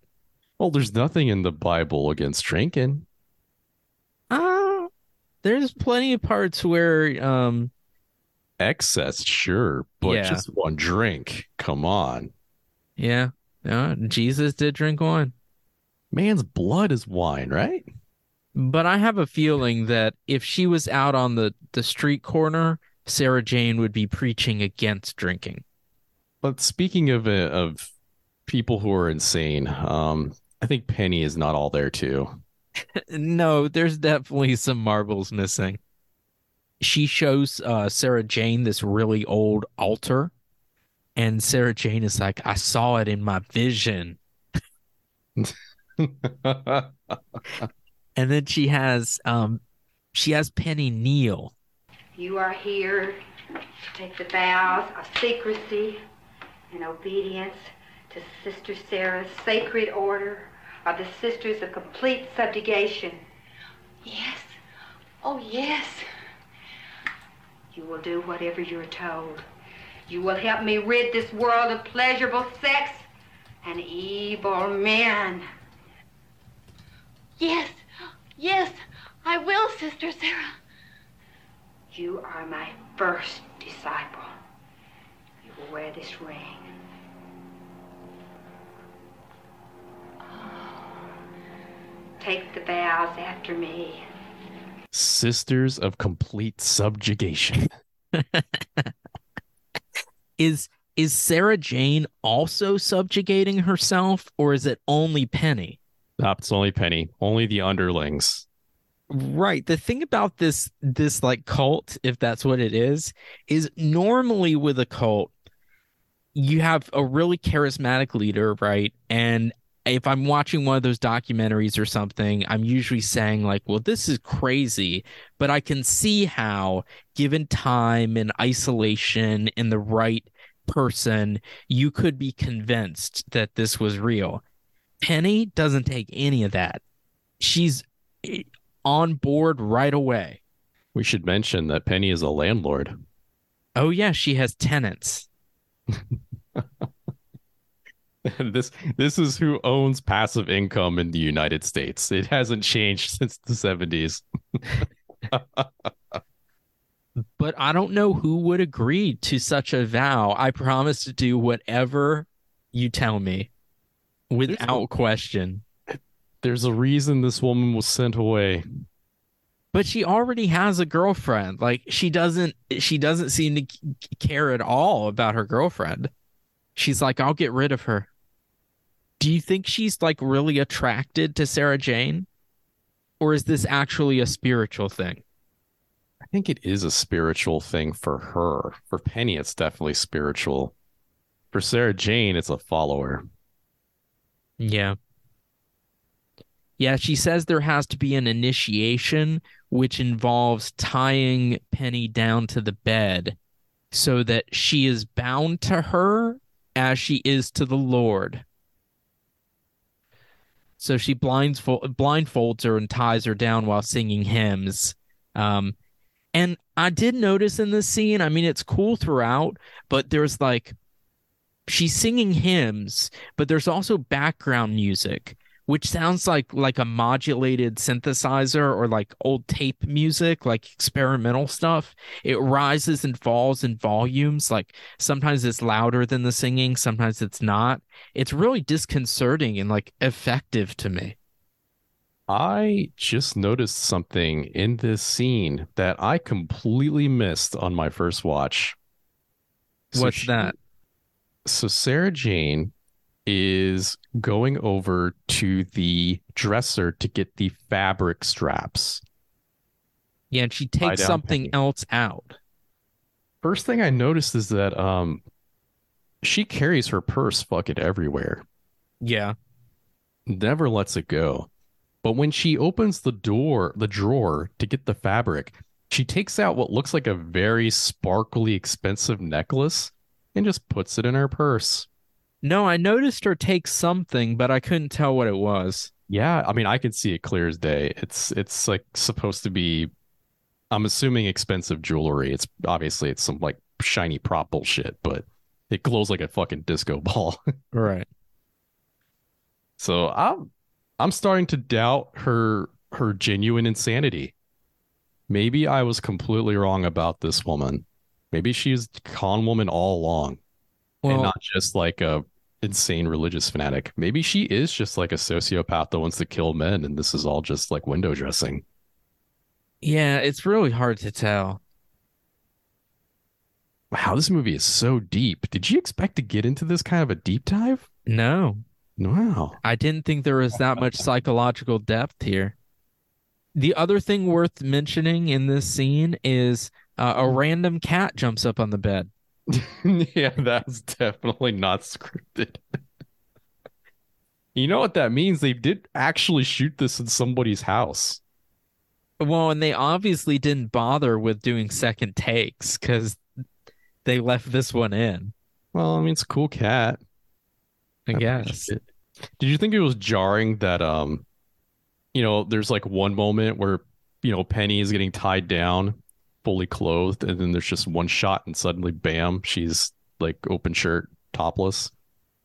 Well, there's nothing in the Bible against drinking. Uh, there's plenty of parts where um Excess, sure, but Yeah. just one drink. Come on. yeah, uh, Jesus did drink wine. Man's blood is wine, right? But I have a feeling that if she was out on the, the street corner, Sarah Jane would be preaching against drinking. But speaking of uh, of people who are insane, um, I think Penny is not all there too. *laughs* No, there's definitely some marbles missing. She shows uh, Sarah Jane this really old altar, and Sarah Jane is like, I saw it in my vision. *laughs* And then she has um she has Penny kneel. You are here to take the vows of secrecy and obedience to Sister Sarah's sacred order of the Sisters of Complete Subjugation. Yes. Oh, yes. You will do whatever you're told. You will help me rid this world of pleasurable sex and evil men. Yes. Yes. I will, Sister Sarah. You are my first disciple. You will wear this ring. Take the vows after me. Sisters of complete subjugation. *laughs* Is is Sarah Jane also subjugating herself, or is it only Penny? Nope, it's only Penny. Only the underlings. Right. The thing about this this like cult, if that's what it is, is normally with a cult, you have a really charismatic leader, right? And if I'm watching one of those documentaries or something, I'm usually saying like, well, this is crazy, but I can see how given time and isolation and the right person, you could be convinced that this was real. Penny doesn't take any of that. She's eh, on board right away. We should mention that Penny is a landlord. Oh yeah, she has tenants. *laughs* *laughs* this this is who owns passive income in the United States. It hasn't changed *laughs* since the 70s. *laughs* But I don't know who would agree to such a vow. I promise to do whatever you tell me without question. There's a reason this woman was sent away. But she already has a girlfriend. Like she doesn't she doesn't seem to care at all about her girlfriend. She's like, "I'll get rid of her." Do you think she's like really attracted to Sarah Jane? Or is this actually a spiritual thing? I think it is a spiritual thing for her. For Penny, it's definitely spiritual. For Sarah Jane, it's a follower. Yeah. Yeah, she says there has to be an initiation, which involves tying Penny down to the bed so that she is bound to her as she is to the Lord. So she blindfold, blindfolds her and ties her down while singing hymns. Um, and I did notice in this scene, I mean, it's cool throughout, but there's like, she's singing hymns, but there's also background music which sounds like like a modulated synthesizer or like old tape music like experimental stuff it rises and falls in volumes like sometimes it's louder than the singing sometimes it's not it's really disconcerting and like effective to me I just noticed something in this scene that I completely missed on my first watch. So What's she- that? So Sarah Jane is going over to the dresser to get the fabric straps. Yeah, and she takes something Penny. else out. First thing I noticed is that um she carries her purse fucking everywhere. Yeah. Never lets it go. But when she opens the door, the drawer to get the fabric, she takes out what looks like a very sparkly expensive necklace and just puts it in her purse. No, I noticed her take something, but I couldn't tell what it was. Yeah, I mean I can see it clear as day. It's it's like supposed to be I'm assuming expensive jewelry. It's obviously it's some like shiny prop bullshit, but it glows like a fucking disco *laughs* ball. Right. So I'm I'm starting to doubt her her genuine insanity. Maybe I was completely wrong about this woman. Maybe she's con woman all along and not just like a insane religious fanatic. Maybe she is just like a sociopath that wants to kill men and this is all just like window dressing. yeah, it's really hard to tell. Wow, this movie is so deep. Did you expect to get into this kind of a deep dive? No, Wow. I didn't think there was that much psychological depth here. The other thing worth mentioning in this scene is uh, a random cat jumps up on the bed. *laughs* yeah, that's definitely not scripted. you know what that means? They did actually shoot this in somebody's house. Well, and they obviously didn't bother with doing second takes because they left this one in, Well, I mean, it's a cool cat. I I guess. Did you think it was jarring that um, you know, there's like one moment where you know Penny is getting tied down, fully clothed, and then there's just one shot, and suddenly, bam, she's like open shirt, topless.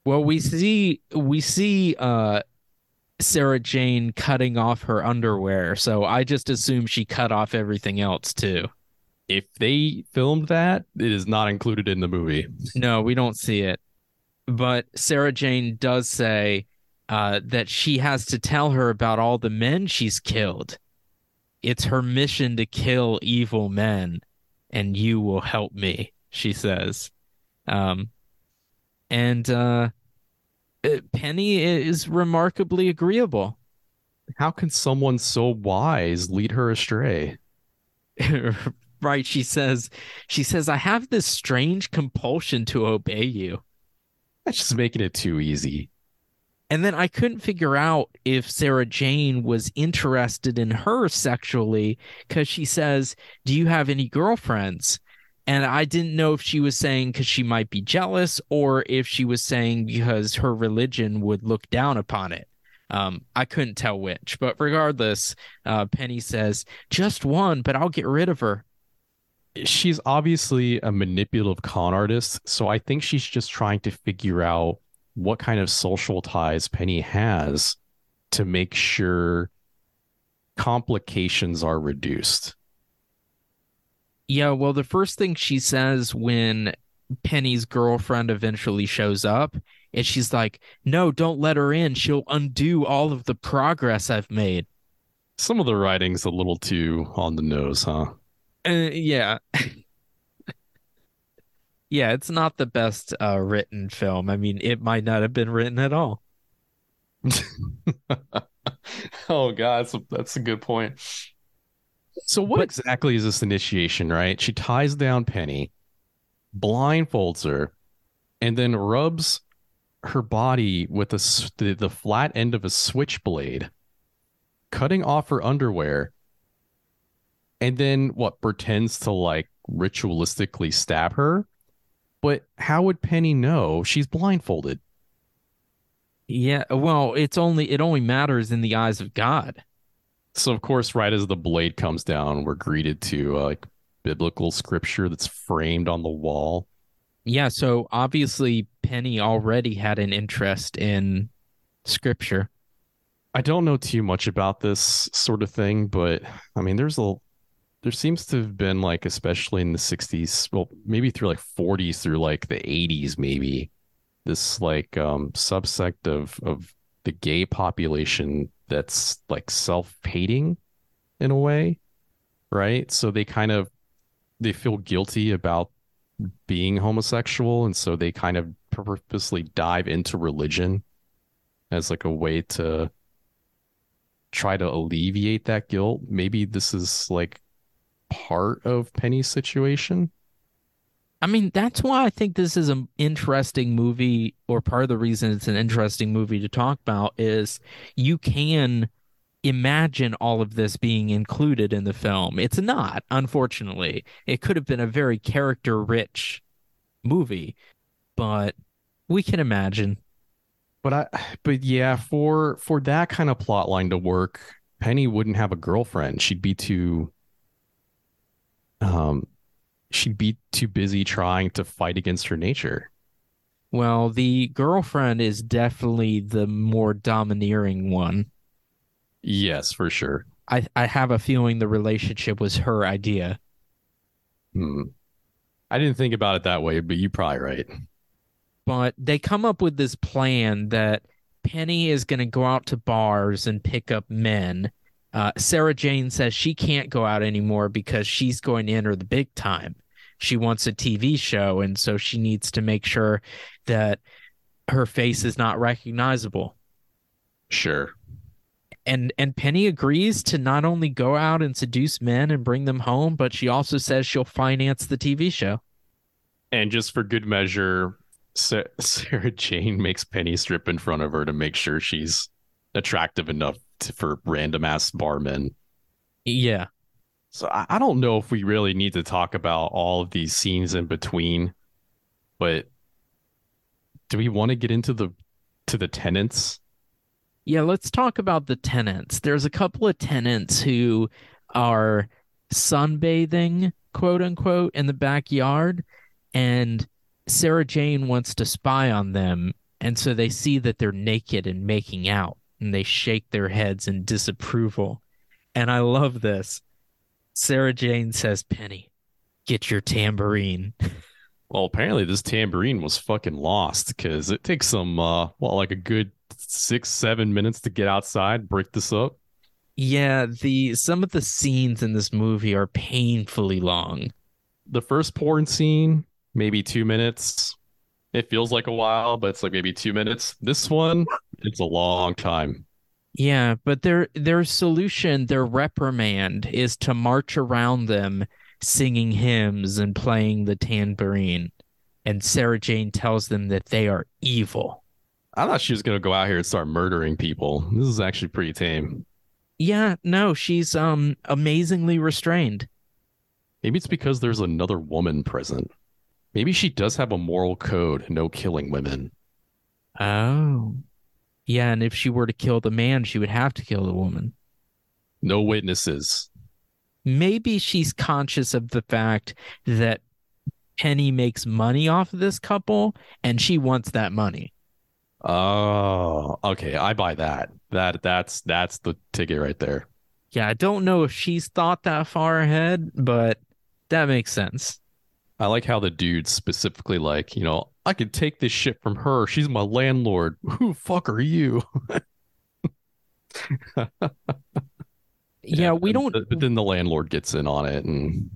Well, we see we see uh Sarah Jane cutting off her underwear, so I just assume she cut off everything else too. If they filmed that, it is not included in the movie. No, we don't see it. But Sarah Jane does say uh, that she has to tell her about all the men she's killed. It's her mission to kill evil men, and you will help me, she says. Um, and uh, uh, Penny is remarkably agreeable. How can someone so wise lead her astray? *laughs* right she says she says i have this strange compulsion to obey you That's just making it too easy. And then I couldn't figure out if Sarah Jane was interested in her sexually because she says, Do you have any girlfriends? And I didn't know if she was saying because she might be jealous or if she was saying because her religion would look down upon it. Um, I couldn't tell which. But regardless, uh, Penny says, Just one, but I'll get rid of her. She's obviously a manipulative con artist, so I think she's just trying to figure out what kind of social ties Penny has to make sure complications are reduced. Yeah, well, the first thing she says when Penny's girlfriend eventually shows up is she's like, No, don't let her in. She'll undo all of the progress I've made. Some of the writing's a little too on the nose, huh? Uh, yeah. *laughs* yeah, it's not the best uh, written film. I mean, it might not have been written at all. *laughs* oh god, that's a, that's a good point. So what But- exactly is this initiation, right? She ties down Penny, blindfolds her, and then rubs her body with a s- the, the flat end of a switchblade, cutting off her underwear, and then what pretends to like ritualistically stab her. But how would Penny know she's blindfolded? Yeah, well, it's only it only matters in the eyes of God. So of course, right as the blade comes down, we're greeted to uh, like biblical scripture that's framed on the wall. Yeah, so obviously Penny already had an interest in scripture. I don't know too much about this sort of thing, but I mean, there's a there seems to have been like, especially in the 60s, well, maybe through like 40s through like the 80s, maybe this like um subsect of of the gay population that's like self-hating in a way, right? So they kind of they feel guilty about being homosexual and so they kind of purposely dive into religion as like a way to try to alleviate that guilt. Maybe this is like part of Penny's situation. I mean, that's why I think this is an interesting movie, or part of the reason it's an interesting movie to talk about is you can imagine all of this being included in the film. It's not, unfortunately. It could have been a very character rich movie, but we can imagine. But I but yeah, for for that kind of plot line to work, Penny wouldn't have a girlfriend. She'd be too um she'd be too busy trying to fight against her nature. Well, the girlfriend is definitely the more domineering one. Yes, for sure. I, I have a feeling the relationship was her idea. Hmm. I didn't think about it that way, but you're probably right. But they come up with this plan that Penny is going to go out to bars and pick up men. Uh, Sarah Jane says she can't go out anymore because she's going to enter the big time. She wants a TV show, and so she needs to make sure that her face is not recognizable. Sure and and Penny agrees to not only go out and seduce men and bring them home, but she also says she'll finance the TV show. And just for good measure, *laughs* Sarah Jane makes Penny strip in front of her to make sure she's attractive enough for random ass barmen. Yeah. So I, I don't know if we really need to talk about all of these scenes in between, but do we want to get into the to the tenants yeah, let's talk about the tenants. There's a couple of tenants who are sunbathing, quote unquote, in the backyard, and Sarah Jane wants to spy on them. And so they see that they're naked and making out, and they shake their heads in disapproval. And I love this. Sarah Jane says, Penny, get your tambourine. *laughs* Well, apparently this tambourine was fucking lost because it takes some, uh, well, like a good six, seven minutes to get outside, break this up. Yeah, the some of the scenes in this movie are painfully long. The first porn scene, maybe two minutes. It feels like a while, but it's like maybe two minutes. This one, it's a long time. Yeah, but their their solution, their reprimand, is to march around them singing hymns and playing the tambourine. And Sarah Jane tells them that they are evil. I thought she was gonna go out here and start murdering people. This is actually pretty tame. Yeah, no, she's um amazingly restrained. Maybe it's because there's another woman present. Maybe she does have a moral code, no killing women. Oh. Yeah, and if she were to kill the man, she would have to kill the woman. No witnesses. Maybe she's conscious of the fact that Penny makes money off of this couple and she wants that money. Oh, okay. I buy that. That that's that's the ticket right there. Yeah, I don't know if she's thought that far ahead, but that makes sense. I like how the dude specifically like, you know, I could take this shit from her. She's my landlord. Who fuck are you? *laughs* yeah, we don't but then the landlord gets in on it and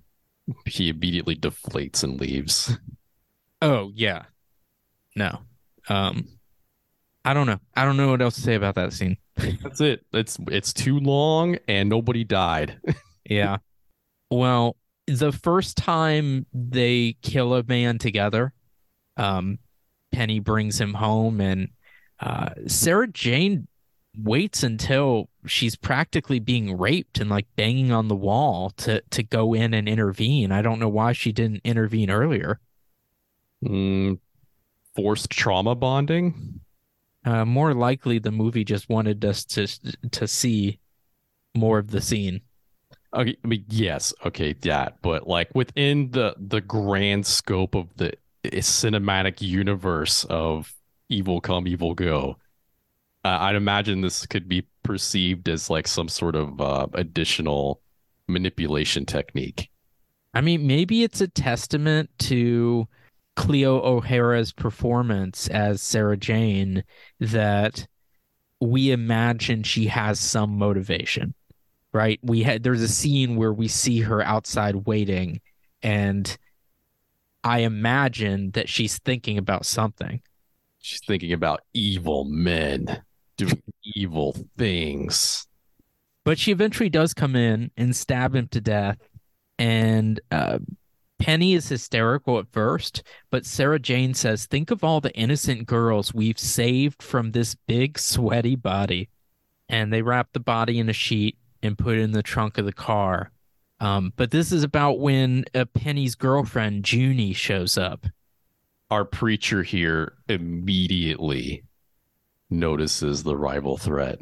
he immediately deflates and leaves. Oh, yeah. No. Um I don't know. I don't know what else to say about that scene. That's it. It's it's too long and nobody died. *laughs* yeah. Well, the first time they kill a man together, um, Penny brings him home, and uh, Sarah Jane waits until she's practically being raped and like banging on the wall to to go in and intervene. I don't know why she didn't intervene earlier. Mm, forced trauma bonding. Uh, more likely, the movie just wanted us to to see more of the scene. Okay, I mean, yes, okay, that, but like within the the grand scope of the cinematic universe of Evil Come Evil Go, uh, I'd imagine this could be perceived as like some sort of uh, additional manipulation technique. I mean, maybe it's a testament to Cleo O'Hara's performance as Sarah Jane that we imagine she has some motivation, right? We had there's a scene where we see her outside waiting and I imagine that she's thinking about something. She's thinking about evil men doing evil things. But she eventually does come in and stab him to death. And uh, Penny is hysterical at first, but Sarah Jane says, Think of all the innocent girls we've saved from this big, sweaty body. And they wrap the body in a sheet and put in the trunk of the car. Um, but this is about when uh, Penny's girlfriend, Junie, shows up. Our preacher here immediately notices the rival threat.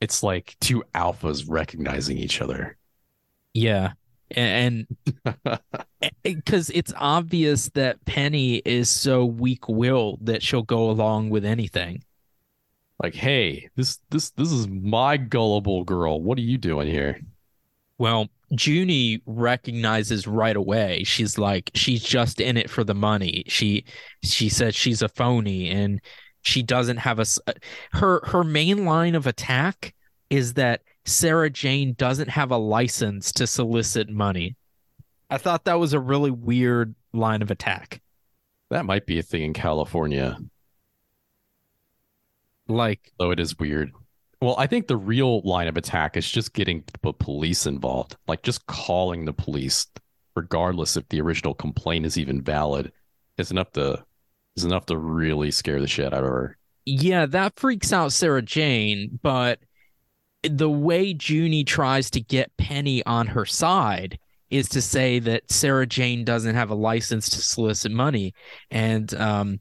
It's like two alphas recognizing each other. Yeah. And *laughs* because it's obvious that Penny is so weak willed that she'll go along with anything. Like, hey, this this this is my gullible girl. What are you doing here? Well, Junie recognizes right away. She's like, she's just in it for the money. She she says she's a phony and she doesn't have a uh, her her main line of attack is that Sarah Jane doesn't have a license to solicit money. I thought that was a really weird line of attack. That might be a thing in California. Like, though it is weird. Well, I think the real line of attack is just getting the police involved, like just calling the police, regardless if the original complaint is even valid, is enough to is enough to really scare the shit out of her. Yeah, that freaks out Sarah Jane, but the way Junie tries to get Penny on her side is to say that Sarah Jane doesn't have a license to solicit money. And um,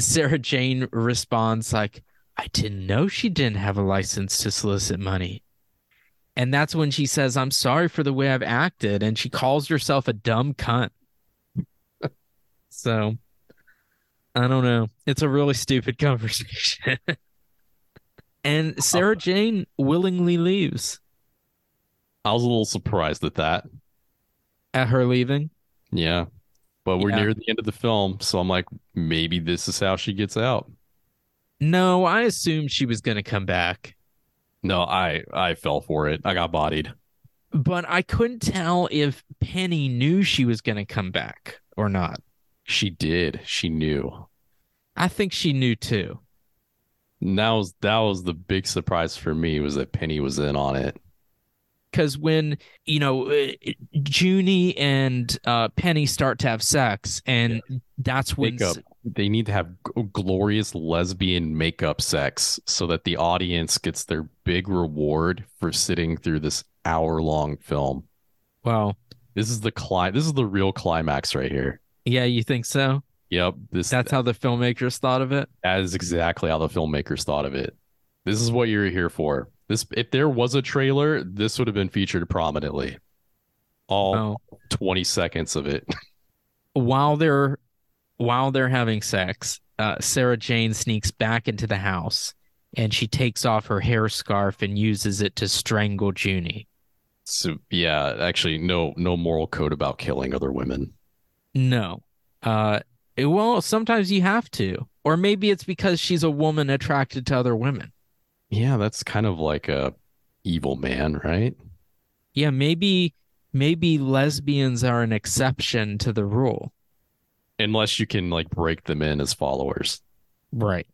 Sarah Jane responds like, I didn't know she didn't have a license to solicit money. And that's when she says, I'm sorry for the way I've acted. And she calls herself a dumb cunt. *laughs* so I don't know. It's a really stupid *laughs* conversation. and Sarah Jane willingly leaves. I was a little surprised at that. At her leaving? Yeah. But we're Yeah. near the end of the film, so I'm like, maybe this is how she gets out. No, I assumed she was going to come back, No, I I fell for it. I got bodied. but I couldn't tell if Penny knew she was going to come back or not. She did. She knew. I think she knew too. And that was that was the big surprise for me was that Penny was in on it. Because when, you know, uh, Junie and uh, Penny start to have sex, and that's when. Makeup. They need to have g- glorious lesbian makeup sex so that the audience gets their big reward for sitting through this hour long film. Well, This is the cli- This is the real climax right here. yeah, you think so? Yep. This That's how the filmmakers thought of it. That is exactly how the filmmakers thought of it. This is what you're here for. This if there was a trailer, this would have been featured prominently. All Oh. 20 seconds of it. *laughs* while they're while they're having sex, uh, Sarah Jane sneaks back into the house and she takes off her hair scarf and uses it to strangle Junie. So yeah, actually no no moral code about killing other women. No. Uh it- well, sometimes you have to. Or maybe it's because she's a woman attracted to other women. Yeah, that's kind of like a evil man, right? Yeah, maybe maybe lesbians are an exception to the rule. Unless you can like break them in as followers. Right.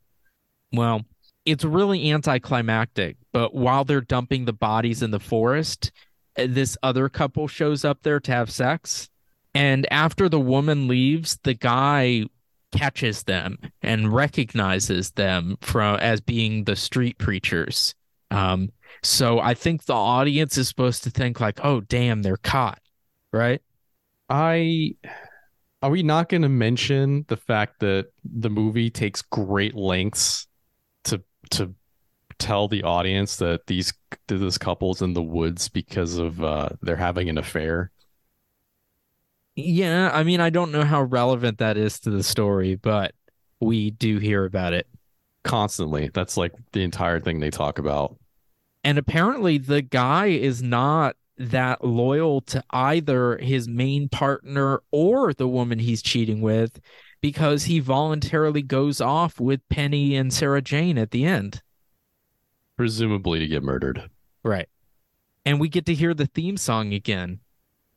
Well, it's really anticlimactic, but while they're dumping the bodies in the forest, uh, this other couple shows up there to have sex. And after the woman leaves, the guy catches them and recognizes them from as being the street preachers. Um, so I think the audience is supposed to think like, "Oh, damn, they're caught," right? I are we not going to mention the fact that the movie takes great lengths to to tell the audience that these this couple's in the woods because of uh they're having an affair? Yeah, I mean, I don't know how relevant that is to the story, but we do hear about it. Constantly. That's like the entire thing they talk about. And apparently, the guy is not that loyal to either his main partner or the woman he's cheating with because he voluntarily goes off with Penny and Sarah Jane at the end. Presumably to get murdered. Right. And we get to hear the theme song again.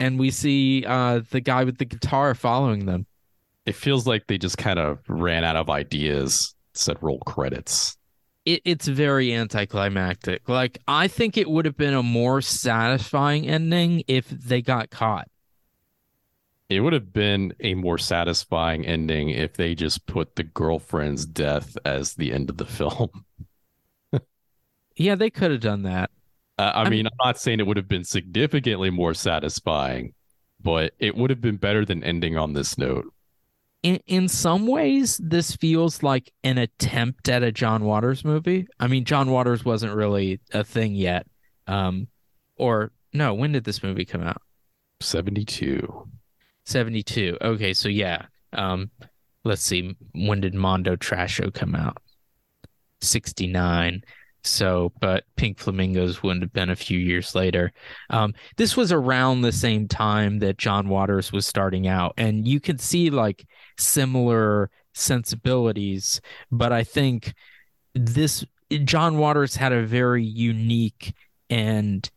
And we see uh, the guy with the guitar following them. It feels like they just kind of ran out of ideas. Said roll credits. It, it's very anticlimactic. Like I think it would have been a more satisfying ending if they got caught. It would have been a more satisfying ending if they just put the girlfriend's death as the end of the *laughs* film. yeah, they could have done that. Uh, I, I mean, I'm not saying it would have been significantly more satisfying, but it would have been better than ending on this note. In in some ways, this feels like an attempt at a John Waters movie. I mean, John Waters wasn't really a thing yet. Um, or no, when did this movie come out? 72. 72. Okay, so yeah. Um, let's see. When did Mondo Trasho come out? 69. So, but Pink Flamingos wouldn't have been a few years later. Um, this was around the same time that John Waters was starting out, and you can see like similar sensibilities. But I think this John Waters had a very unique and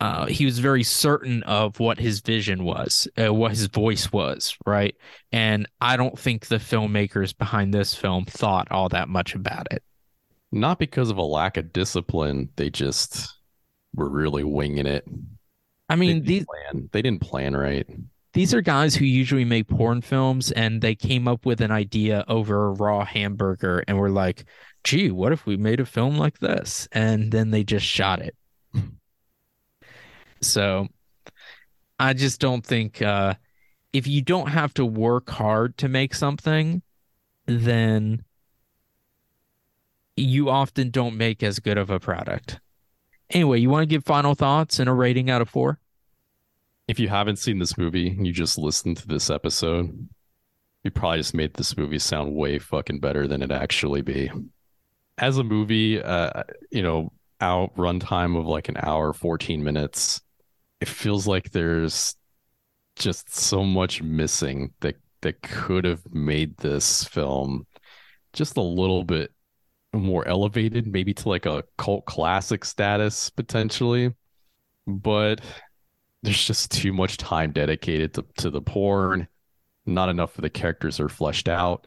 uh, he was very certain of what his vision was, uh, what his voice was, right? And I don't think the filmmakers behind this film thought all that much about it not because of a lack of discipline. They just were really winging it. I mean, they these plan. they didn't plan right. These are guys who usually make porn films, and they came up with an idea over a raw hamburger, and were like, "Gee, what if we made a film like this?" And then they just shot it. *laughs* so, I just don't think uh, if you don't have to work hard to make something, then you often don't make as good of a product. Anyway, you want to give final thoughts and a rating out of four? If you haven't seen this movie, and you just listened to this episode, you probably just made this movie sound way fucking better than it actually be. As a movie, uh, you know, out runtime of like an hour, 14 minutes, it feels like there's just so much missing that that could have made this film just a little bit more elevated, maybe to like a cult classic status potentially. But there's just too much time dedicated to, to the porn. Not enough of the characters are fleshed out.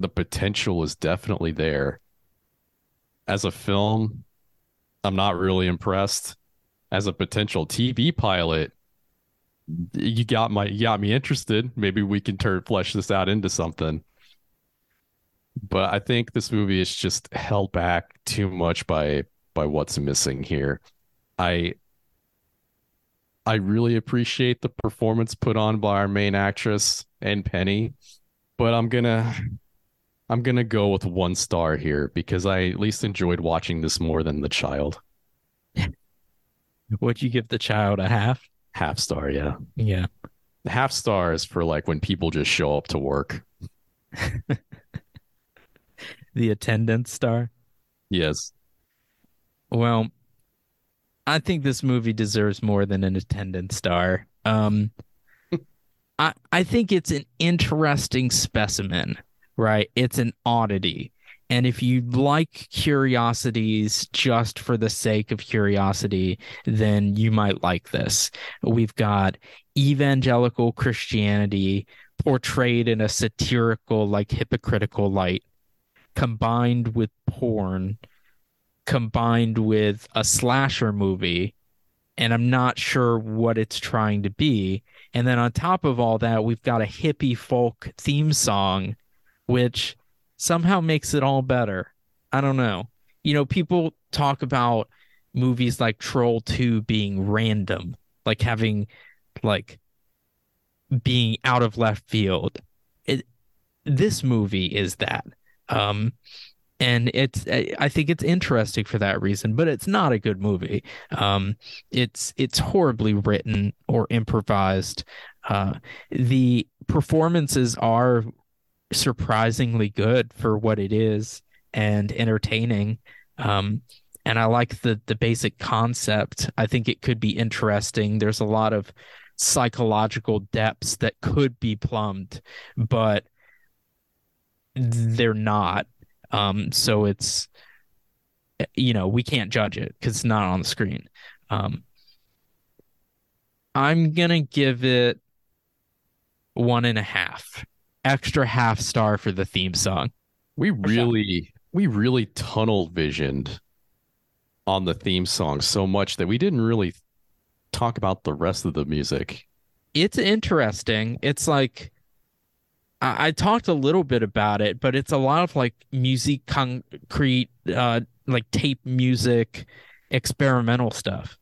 The potential is definitely there. As a film, I'm not really impressed. As a potential TV pilot, you got my you got me interested. Maybe we can turn flesh this out into something but I think this movie is just held back too much by by what's missing here. I I really appreciate the performance put on by our main actress and Penny, but I'm gonna I'm gonna go with one star here because I at least enjoyed watching this more than the child. Would you give the child a half? Half star, yeah. Yeah. Half stars for like when people just show up to work. *laughs* the attendance star. Yes. Well, I think this movie deserves more than an attendance star. Um, *laughs* I I think it's an interesting specimen, right? It's an oddity. And if you like curiosities just for the sake of curiosity, then you might like this. We've got evangelical Christianity portrayed in a satirical, like hypocritical light combined with porn, combined with a slasher movie, and I'm not sure what it's trying to be. And then on top of all that, we've got a hippie folk theme song, which somehow makes it all better. I don't know. You know, people talk about movies like Troll 2 being random, like having like being out of left field. It, this movie is that. Um, and it's I think it's interesting for that reason, but it's not a good movie. Um, it's it's horribly written or improvised. Uh, the performances are surprisingly good for what it is and entertaining. Um, and I like the the basic concept. I think it could be interesting. There's a lot of psychological depths that could be plumbed, but they're not. Um, so it's you know we can't judge it because it's not on the screen. Um, I'm gonna give it one and a half. Extra half star for the theme song. We really, we really tunnel visioned on the theme song so much that we didn't really talk about the rest of the music. It's interesting. It's like I, I talked a little bit about it, but it's a lot of like music concrete, uh, like tape music, experimental stuff.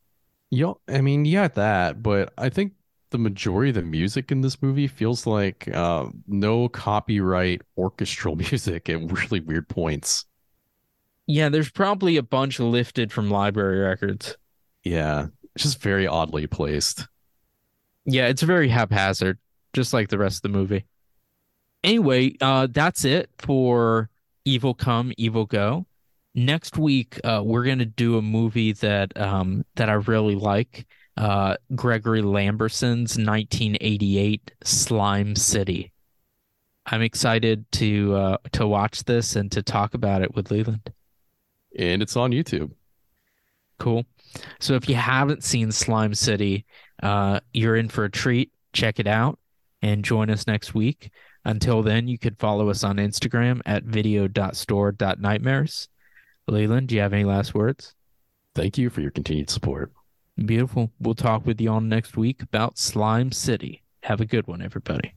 Yeah, I mean, yeah, that, but I think the majority of the music in this movie feels like uh, no copyright orchestral *laughs* music at really weird points. Yeah, there's probably a bunch lifted from library records. Yeah, it's just very oddly placed. Yeah, it's very haphazard, just like the rest of the movie. Anyway, uh, that's it for Evil Come, Evil Go. Next week, uh, we're gonna do a movie that um, that I really like uh, Gregory Lamberson's 1988 Slime City. I'm excited to uh, to watch this and to talk about it with Leland. And it's on YouTube. Cool. So if you haven't seen Slime City, uh, you're in for a treat. Check it out and join us next week. Until then, you can follow us on Instagram at video.store.nightmares. Leland, do you have any last words? Thank you for your continued support. Beautiful. We'll talk with you on next week about Slime City. Have a good one, everybody.